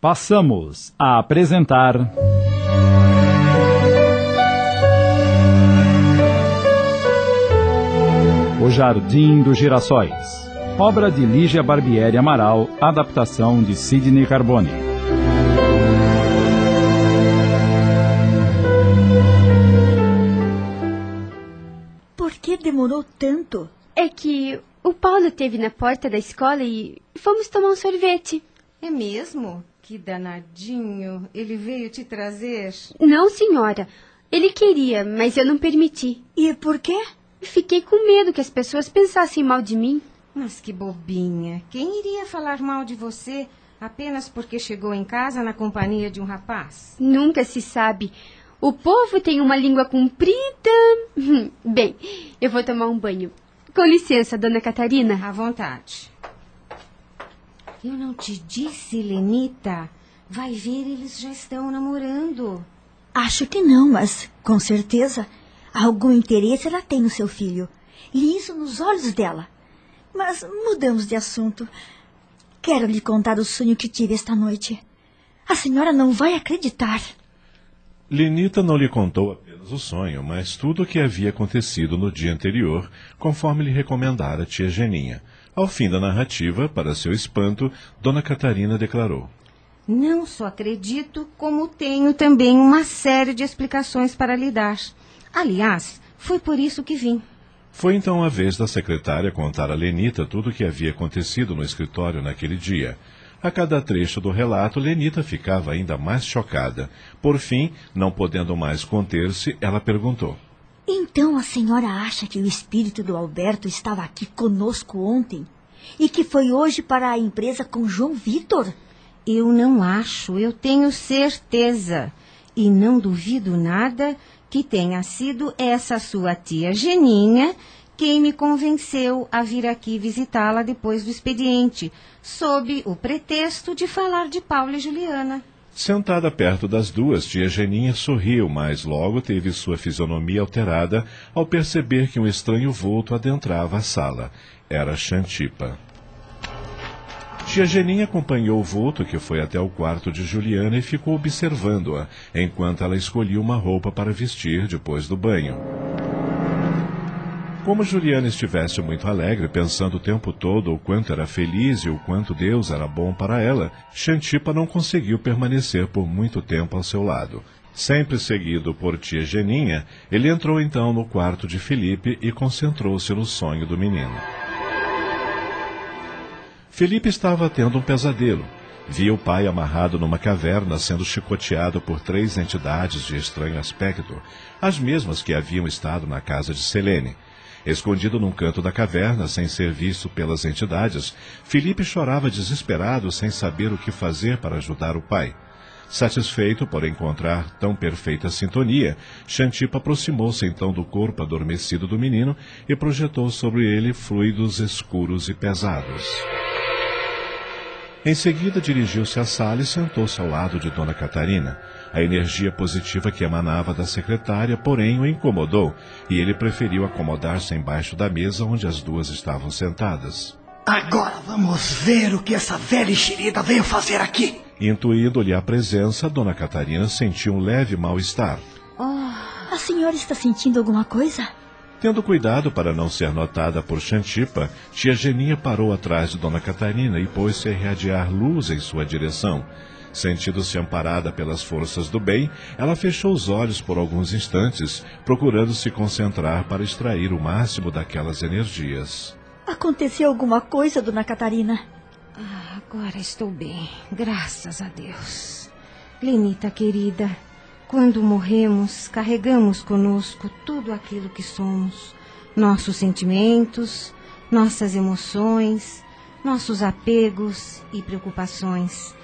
Passamos a apresentar. O Jardim dos Girassóis. Obra de Lígia Barbieri Amaral, adaptação de Sidney Carbone. Por que demorou tanto? É que o Paulo esteve na porta da escola e fomos tomar um sorvete. É mesmo? Que danadinho. Ele veio te trazer? Não, senhora. Ele queria, mas eu não permiti. E por quê? Fiquei com medo que as pessoas pensassem mal de mim. Mas que bobinha. Quem iria falar mal de você apenas porque chegou em casa na companhia de um rapaz? Nunca se sabe. O povo tem uma língua comprida. Bem, eu vou tomar um banho. Com licença, dona Catarina. À vontade. Eu não te disse, Lenita. Vai ver, eles já estão namorando. Acho que não, mas com certeza algum interesse ela tem no seu filho. E isso nos olhos dela. Mas mudamos de assunto. Quero lhe contar o sonho que tive esta noite. A senhora não vai acreditar. Lenita não lhe contou apenas o sonho, mas tudo o que havia acontecido no dia anterior, conforme lhe recomendara tia Geninha. Ao fim da narrativa, para seu espanto, Dona Catarina declarou: Não só acredito, como tenho também uma série de explicações para lhe dar. Aliás, foi por isso que vim. Foi então a vez da secretária contar a Lenita tudo o que havia acontecido no escritório naquele dia. A cada trecho do relato, Lenita ficava ainda mais chocada. Por fim, não podendo mais conter-se, ela perguntou: Então a senhora acha que o espírito do Alberto estava aqui conosco ontem? E que foi hoje para a empresa com João Vitor? Eu não acho, eu tenho certeza. E não duvido nada que tenha sido essa sua tia Geninha quem me convenceu a vir aqui visitá-la depois do expediente, sob o pretexto de falar de Paulo e Juliana. Sentada perto das duas, tia Geninha sorriu, mas logo teve sua fisionomia alterada ao perceber que um estranho vulto adentrava a sala. Era Xantipa. Tia Geninha acompanhou o vulto que foi até o quarto de Juliana e ficou observando-a, enquanto ela escolhia uma roupa para vestir depois do banho. Como Juliana estivesse muito alegre, pensando o tempo todo o quanto era feliz e o quanto Deus era bom para ela, Xantipa não conseguiu permanecer por muito tempo ao seu lado. Sempre seguido por tia Geninha, ele entrou então no quarto de Felipe e concentrou-se no sonho do menino. Felipe estava tendo um pesadelo. Via o pai amarrado numa caverna sendo chicoteado por três entidades de estranho aspecto, as mesmas que haviam estado na casa de Selene. Escondido num canto da caverna, sem ser visto pelas entidades, Felipe chorava desesperado, sem saber o que fazer para ajudar o pai. Satisfeito por encontrar tão perfeita sintonia, Xantipa aproximou-se então do corpo adormecido do menino e projetou sobre ele fluidos escuros e pesados. Em seguida, dirigiu-se à sala e sentou-se ao lado de Dona Catarina. A energia positiva que emanava da secretária, porém, o incomodou, e ele preferiu acomodar-se embaixo da mesa onde as duas estavam sentadas. Agora vamos ver o que essa velha enxerida veio fazer aqui. Intuindo-lhe a presença, Dona Catarina sentiu um leve mal-estar. Oh, a senhora está sentindo alguma coisa? Tendo cuidado para não ser notada por Xantipa, tia Geninha parou atrás de Dona Catarina e pôs-se a irradiar luz em sua direção. Sentindo-se amparada pelas forças do bem, ela fechou os olhos por alguns instantes, procurando se concentrar para extrair o máximo daquelas energias. Aconteceu alguma coisa, Dona Catarina? Ah, agora estou bem, graças a Deus. Lenita querida, quando morremos, carregamos conosco tudo aquilo que somos: nossos sentimentos, nossas emoções, nossos apegos e preocupações.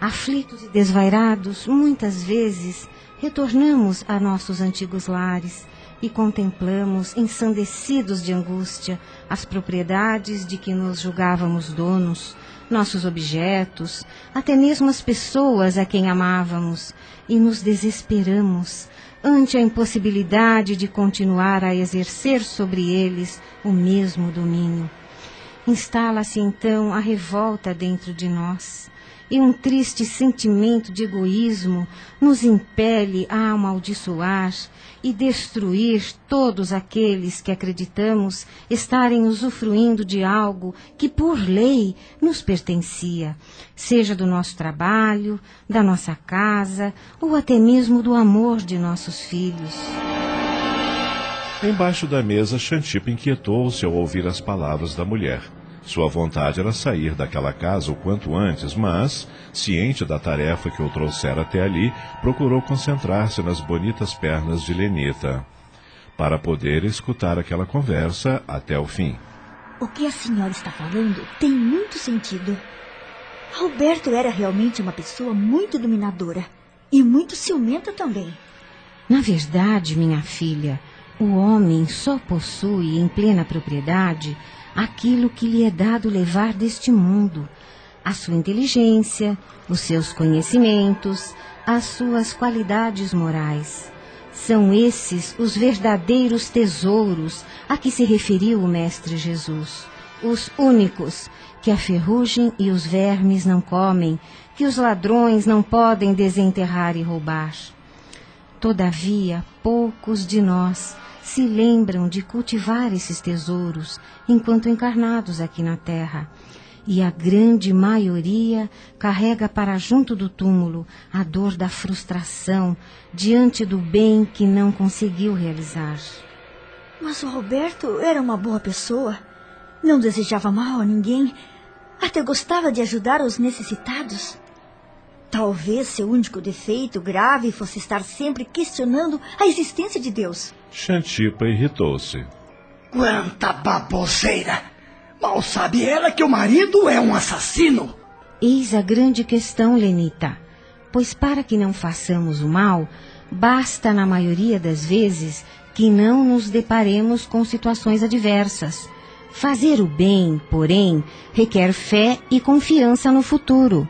Aflitos e desvairados, muitas vezes retornamos a nossos antigos lares e contemplamos, ensandecidos de angústia, as propriedades de que nos julgávamos donos, nossos objetos, até mesmo as pessoas a quem amávamos, e nos desesperamos ante a impossibilidade de continuar a exercer sobre eles o mesmo domínio. Instala-se então a revolta dentro de nós, e um triste sentimento de egoísmo nos impele a amaldiçoar e destruir todos aqueles que acreditamos estarem usufruindo de algo que por lei nos pertencia, seja do nosso trabalho, da nossa casa ou até mesmo do amor de nossos filhos. Embaixo da mesa, Xantipa inquietou-se ao ouvir as palavras da mulher. Sua vontade era sair daquela casa o quanto antes, mas, ciente da tarefa que o trouxera até ali, procurou concentrar-se nas bonitas pernas de Lenita, para poder escutar aquela conversa até o fim. O que a senhora está falando tem muito sentido. Alberto era realmente uma pessoa muito dominadora e muito ciumenta também. Na verdade, minha filha, o homem só possui em plena propriedade aquilo que lhe é dado levar deste mundo, a sua inteligência, os seus conhecimentos, as suas qualidades morais. São esses os verdadeiros tesouros a que se referiu o Mestre Jesus, os únicos que a ferrugem e os vermes não comem, que os ladrões não podem desenterrar e roubar. Todavia, poucos de nós se lembram de cultivar esses tesouros enquanto encarnados aqui na terra. E a grande maioria carrega para junto do túmulo a dor da frustração diante do bem que não conseguiu realizar. Mas o Roberto era uma boa pessoa. Não desejava mal a ninguém. Até gostava de ajudar os necessitados. Talvez seu único defeito grave fosse estar sempre questionando a existência de Deus. Xantipa irritou-se. Quanta baboseira! Mal sabe ela que o marido é um assassino. Eis a grande questão, Lenita. Pois para que não façamos o mal, basta, na maioria das vezes, que não nos deparemos com situações adversas. Fazer o bem, porém, requer fé e confiança no futuro.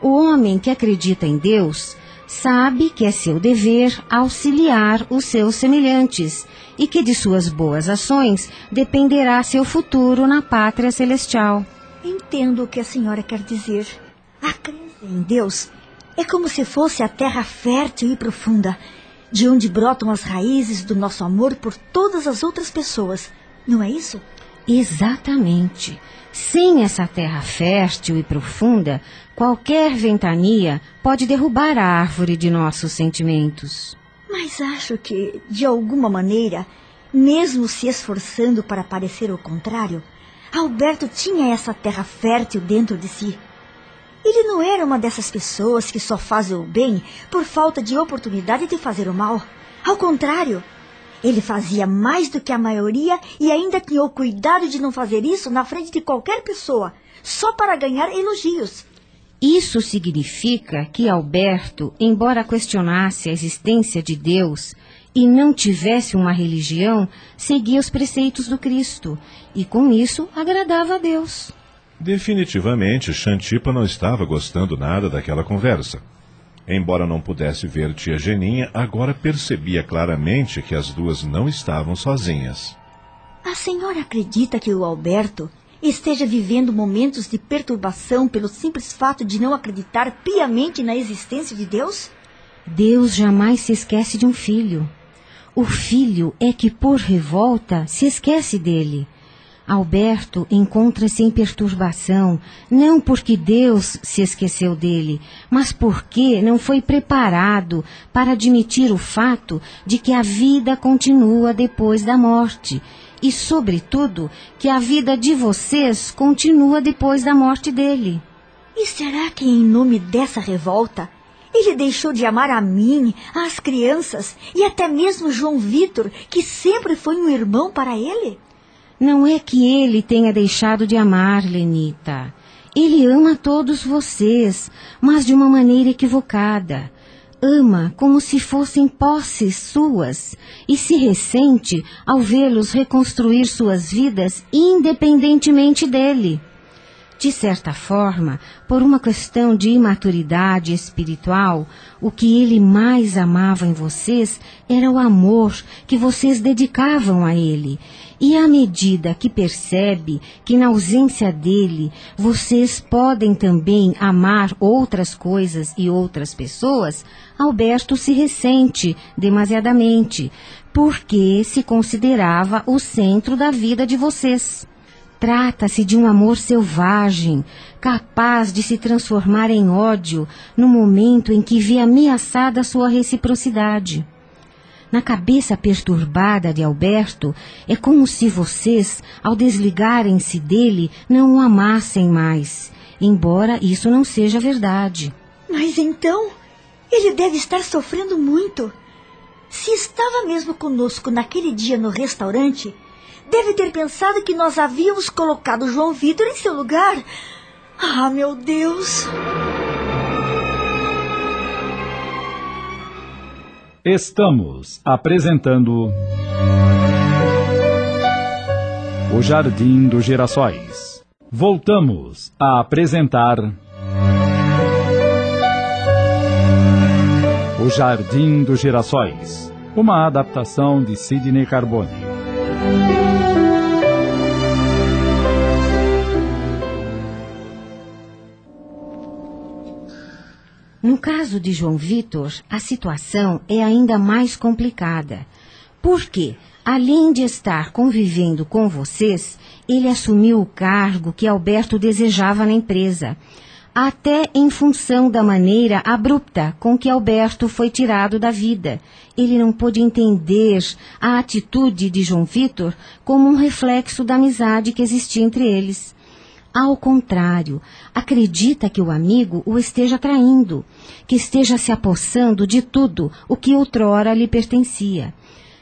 O homem que acredita em Deus sabe que é seu dever auxiliar os seus semelhantes e que de suas boas ações dependerá seu futuro na pátria celestial. Entendo o que a senhora quer dizer. A crença em Deus é como se fosse a terra fértil e profunda, de onde brotam as raízes do nosso amor por todas as outras pessoas. Não é isso? Exatamente. Sem essa terra fértil e profunda, qualquer ventania pode derrubar a árvore de nossos sentimentos. Mas acho que, de alguma maneira, mesmo se esforçando para parecer o contrário, Alberto tinha essa terra fértil dentro de si. Ele não era uma dessas pessoas que só fazem o bem por falta de oportunidade de fazer o mal. Ao contrário, ele fazia mais do que a maioria e ainda tinha o cuidado de não fazer isso na frente de qualquer pessoa, só para ganhar elogios. Isso significa que Alberto, embora questionasse a existência de Deus e não tivesse uma religião, seguia os preceitos do Cristo e com isso agradava a Deus. Definitivamente, Xantipa não estava gostando nada daquela conversa. Embora não pudesse ver tia Geninha, agora percebia claramente que as duas não estavam sozinhas. A senhora acredita que o Alberto esteja vivendo momentos de perturbação pelo simples fato de não acreditar piamente na existência de Deus? Deus jamais se esquece de um filho. O filho é que, por revolta, se esquece dele. Alberto encontra-se em perturbação, não porque Deus se esqueceu dele, mas porque não foi preparado para admitir o fato de que a vida continua depois da morte e, sobretudo, que a vida de vocês continua depois da morte dele. E será que, em nome dessa revolta, ele deixou de amar a mim, as crianças e até mesmo João Vitor, que sempre foi um irmão para ele? Não é que ele tenha deixado de amar, Lenita. Ele ama todos vocês, mas de uma maneira equivocada. Ama como se fossem posses suas e se ressente ao vê-los reconstruir suas vidas independentemente dele. De certa forma, por uma questão de imaturidade espiritual, o que ele mais amava em vocês era o amor que vocês dedicavam a ele. E à medida que percebe que na ausência dele vocês podem também amar outras coisas e outras pessoas, Alberto se ressente demasiadamente, porque se considerava o centro da vida de vocês. Trata-se de um amor selvagem, capaz de se transformar em ódio no momento em que vê ameaçada sua reciprocidade. Na cabeça perturbada de Alberto, é como se vocês, ao desligarem-se dele, não o amassem mais, embora isso não seja verdade. Mas então, ele deve estar sofrendo muito. Se estava mesmo conosco naquele dia no restaurante, Deve ter pensado que nós havíamos colocado João Vitor em seu lugar. Ah, meu Deus! Estamos apresentando. O Jardim dos Girassóis. Voltamos a apresentar. O Jardim dos Girassóis. Uma adaptação de Sidney Carbone. No caso de João Vitor, a situação é ainda mais complicada. Porque, além de estar convivendo com vocês, ele assumiu o cargo que Alberto desejava na empresa, até em função da maneira abrupta com que Alberto foi tirado da vida. Ele não pôde entender a atitude de João Vitor como um reflexo da amizade que existia entre eles. Ao contrário, acredita que o amigo o esteja traindo, que esteja se apossando de tudo o que outrora lhe pertencia.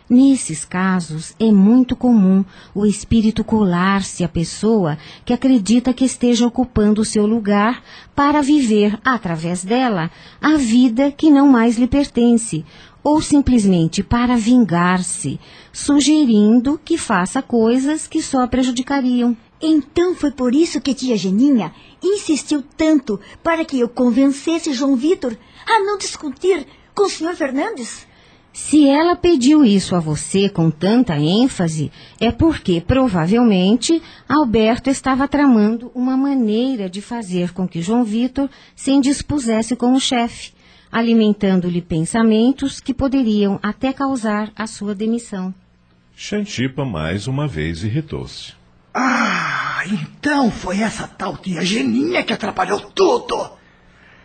Nesses casos, é muito comum o espírito colar-se à pessoa que acredita que esteja ocupando o seu lugar para viver, através dela, a vida que não mais lhe pertence, ou simplesmente para vingar-se, sugerindo que faça coisas que só prejudicariam. Então foi por isso que tia Geninha insistiu tanto para que eu convencesse João Vitor a não discutir com o senhor Fernandes? Se ela pediu isso a você com tanta ênfase, é porque provavelmente Alberto estava tramando uma maneira de fazer com que João Vitor se indispusesse como chefe, alimentando-lhe pensamentos que poderiam até causar a sua demissão. Xantipa mais uma vez irritou-se. Ah, então foi essa tal tia Geninha que atrapalhou tudo.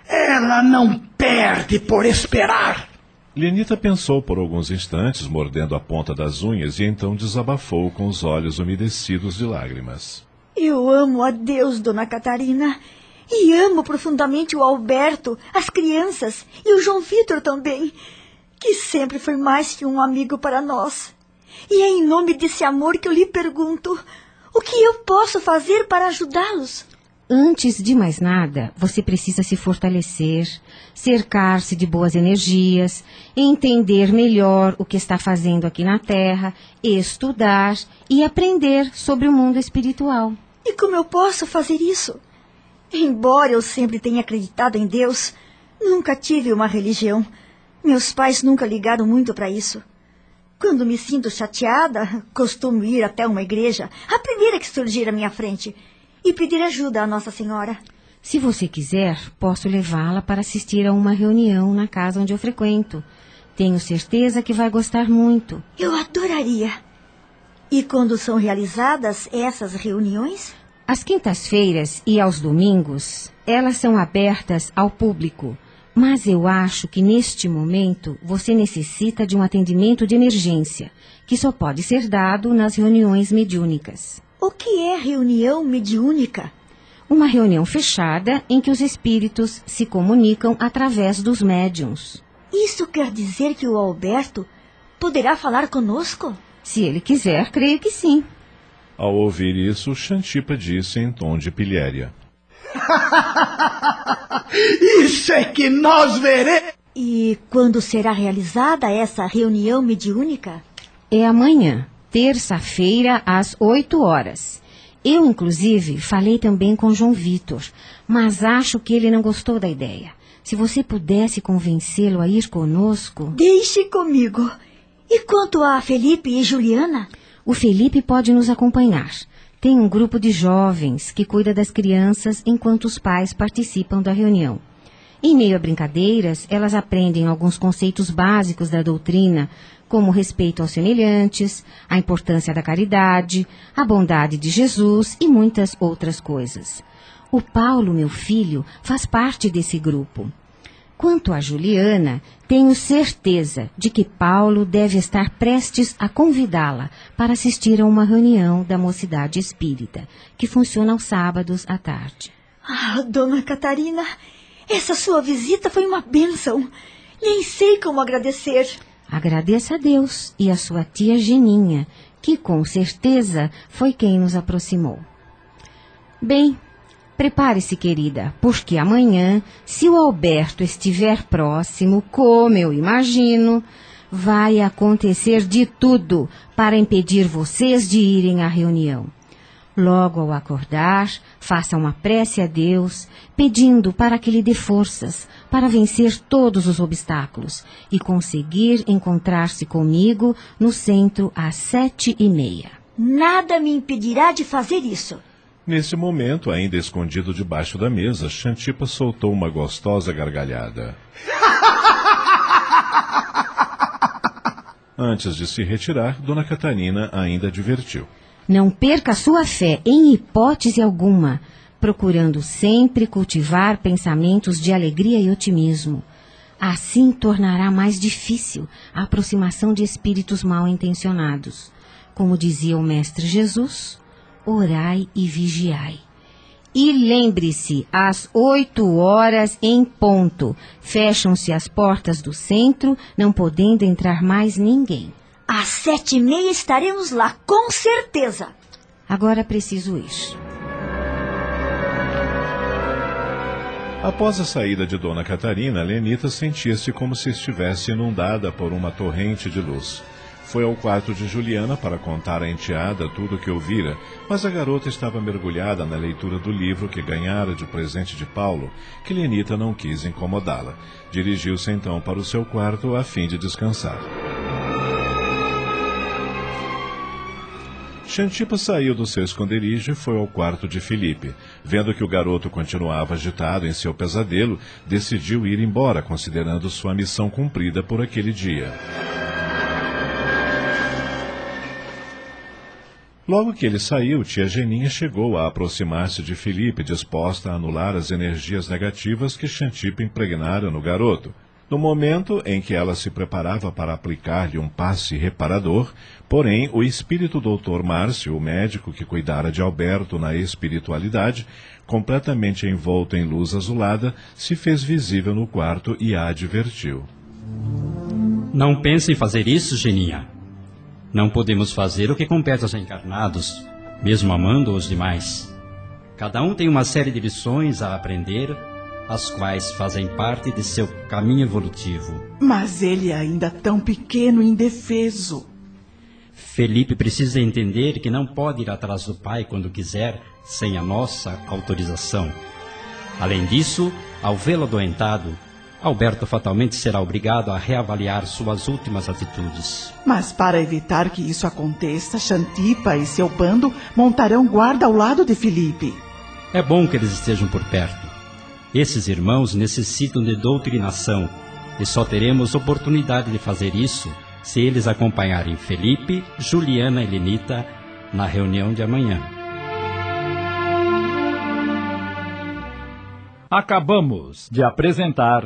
Ela não perde por esperar. Lenita pensou por alguns instantes, mordendo a ponta das unhas, e então desabafou com os olhos umedecidos de lágrimas. Eu amo a Deus, dona Catarina. E amo profundamente o Alberto, as crianças e o João Vitor também, que sempre foi mais que um amigo para nós. E é em nome desse amor que eu lhe pergunto: o que eu posso fazer para ajudá-los? Antes de mais nada, você precisa se fortalecer, cercar-se de boas energias, entender melhor o que está fazendo aqui na Terra, estudar e aprender sobre o mundo espiritual. E como eu posso fazer isso? Embora eu sempre tenha acreditado em Deus, nunca tive uma religião. Meus pais nunca ligaram muito para isso. Quando me sinto chateada, costumo ir até uma igreja, a primeira que surgir à minha frente, e pedir ajuda à Nossa Senhora. Se você quiser, posso levá-la para assistir a uma reunião na casa onde eu frequento. Tenho certeza que vai gostar muito. Eu adoraria. E quando são realizadas essas reuniões? Às quintas-feiras e aos domingos, elas são abertas ao público. Mas eu acho que neste momento você necessita de um atendimento de emergência, que só pode ser dado nas reuniões mediúnicas. O que é reunião mediúnica? Uma reunião fechada em que os espíritos se comunicam através dos médiums. Isso quer dizer que o Alberto poderá falar conosco? Se ele quiser, creio que sim. Ao ouvir isso, Xantipa disse em tom de pilhéria. Isso é que nós veremos. E quando será realizada essa reunião mediúnica? É amanhã, terça-feira, às oito horas. Eu, inclusive, falei também com João Vitor, mas acho que ele não gostou da ideia. Se você pudesse convencê-lo a ir conosco. Deixe comigo. E quanto a Felipe e Juliana? O Felipe pode nos acompanhar. Tem um grupo de jovens que cuida das crianças enquanto os pais participam da reunião. Em meio a brincadeiras, elas aprendem alguns conceitos básicos da doutrina, como respeito aos semelhantes, a importância da caridade, a bondade de Jesus e muitas outras coisas. O Paulo, meu filho, faz parte desse grupo. Quanto a Juliana, tenho certeza de que Paulo deve estar prestes a convidá-la para assistir a uma reunião da Mocidade Espírita, que funciona aos sábados à tarde. Ah, dona Catarina, essa sua visita foi uma bênção. Nem sei como agradecer. Agradeça a Deus e a sua tia Geninha, que com certeza foi quem nos aproximou. Bem, Prepare-se, querida, porque amanhã, se o Alberto estiver próximo, como eu imagino, vai acontecer de tudo para impedir vocês de irem à reunião. Logo ao acordar, faça uma prece a Deus, pedindo para que lhe dê forças para vencer todos os obstáculos e conseguir encontrar-se comigo no centro às sete e meia. Nada me impedirá de fazer isso. Nesse momento, ainda escondido debaixo da mesa, Xantipa soltou uma gostosa gargalhada. Antes de se retirar, Dona Catarina ainda advertiu. Não perca sua fé em hipótese alguma, procurando sempre cultivar pensamentos de alegria e otimismo. Assim tornará mais difícil a aproximação de espíritos mal intencionados. Como dizia o Mestre Jesus, orai e vigiai. E lembre-se, às oito horas em ponto, fecham-se as portas do centro, não podendo entrar mais ninguém. Às sete e meia estaremos lá, com certeza. Agora preciso ir. Após a saída de Dona Catarina, Lenita sentia-se como se estivesse inundada por uma torrente de luz. Foi ao quarto de Juliana para contar à enteada tudo o que ouvira, mas a garota estava mergulhada na leitura do livro que ganhara de presente de Paulo, que Lenita não quis incomodá-la. Dirigiu-se então para o seu quarto a fim de descansar. Xantipa saiu do seu esconderijo e foi ao quarto de Felipe. Vendo que o garoto continuava agitado em seu pesadelo, decidiu ir embora, considerando sua missão cumprida por aquele dia. Logo que ele saiu, tia Geninha chegou a aproximar-se de Felipe, disposta a anular as energias negativas que Xantipa impregnara no garoto. No momento em que ela se preparava para aplicar-lhe um passe reparador, porém, o espírito doutor Márcio, o médico que cuidara de Alberto na espiritualidade, completamente envolto em luz azulada, se fez visível no quarto e a advertiu. Não pense em fazer isso, Geninha. Não podemos fazer o que compete aos encarnados, mesmo amando os demais. Cada um tem uma série de lições a aprender, as quais fazem parte de seu caminho evolutivo. Mas ele é ainda tão pequeno e indefeso. Felipe precisa entender que não pode ir atrás do pai quando quiser, sem a nossa autorização. Além disso, ao vê-lo adoentado, Alberto fatalmente será obrigado a reavaliar suas últimas atitudes. Mas para evitar que isso aconteça, Xantipa e seu bando montarão guarda ao lado de Felipe. É bom que eles estejam por perto. Esses irmãos necessitam de doutrinação e só teremos oportunidade de fazer isso se eles acompanharem Felipe, Juliana e Lenita na reunião de amanhã. Acabamos de apresentar.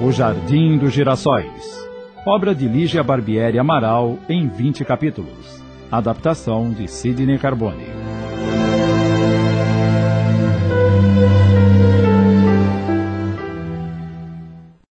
O Jardim dos Girassóis. Obra de Lígia Barbieri Amaral em 20 capítulos. Adaptação de Sidney Carbone.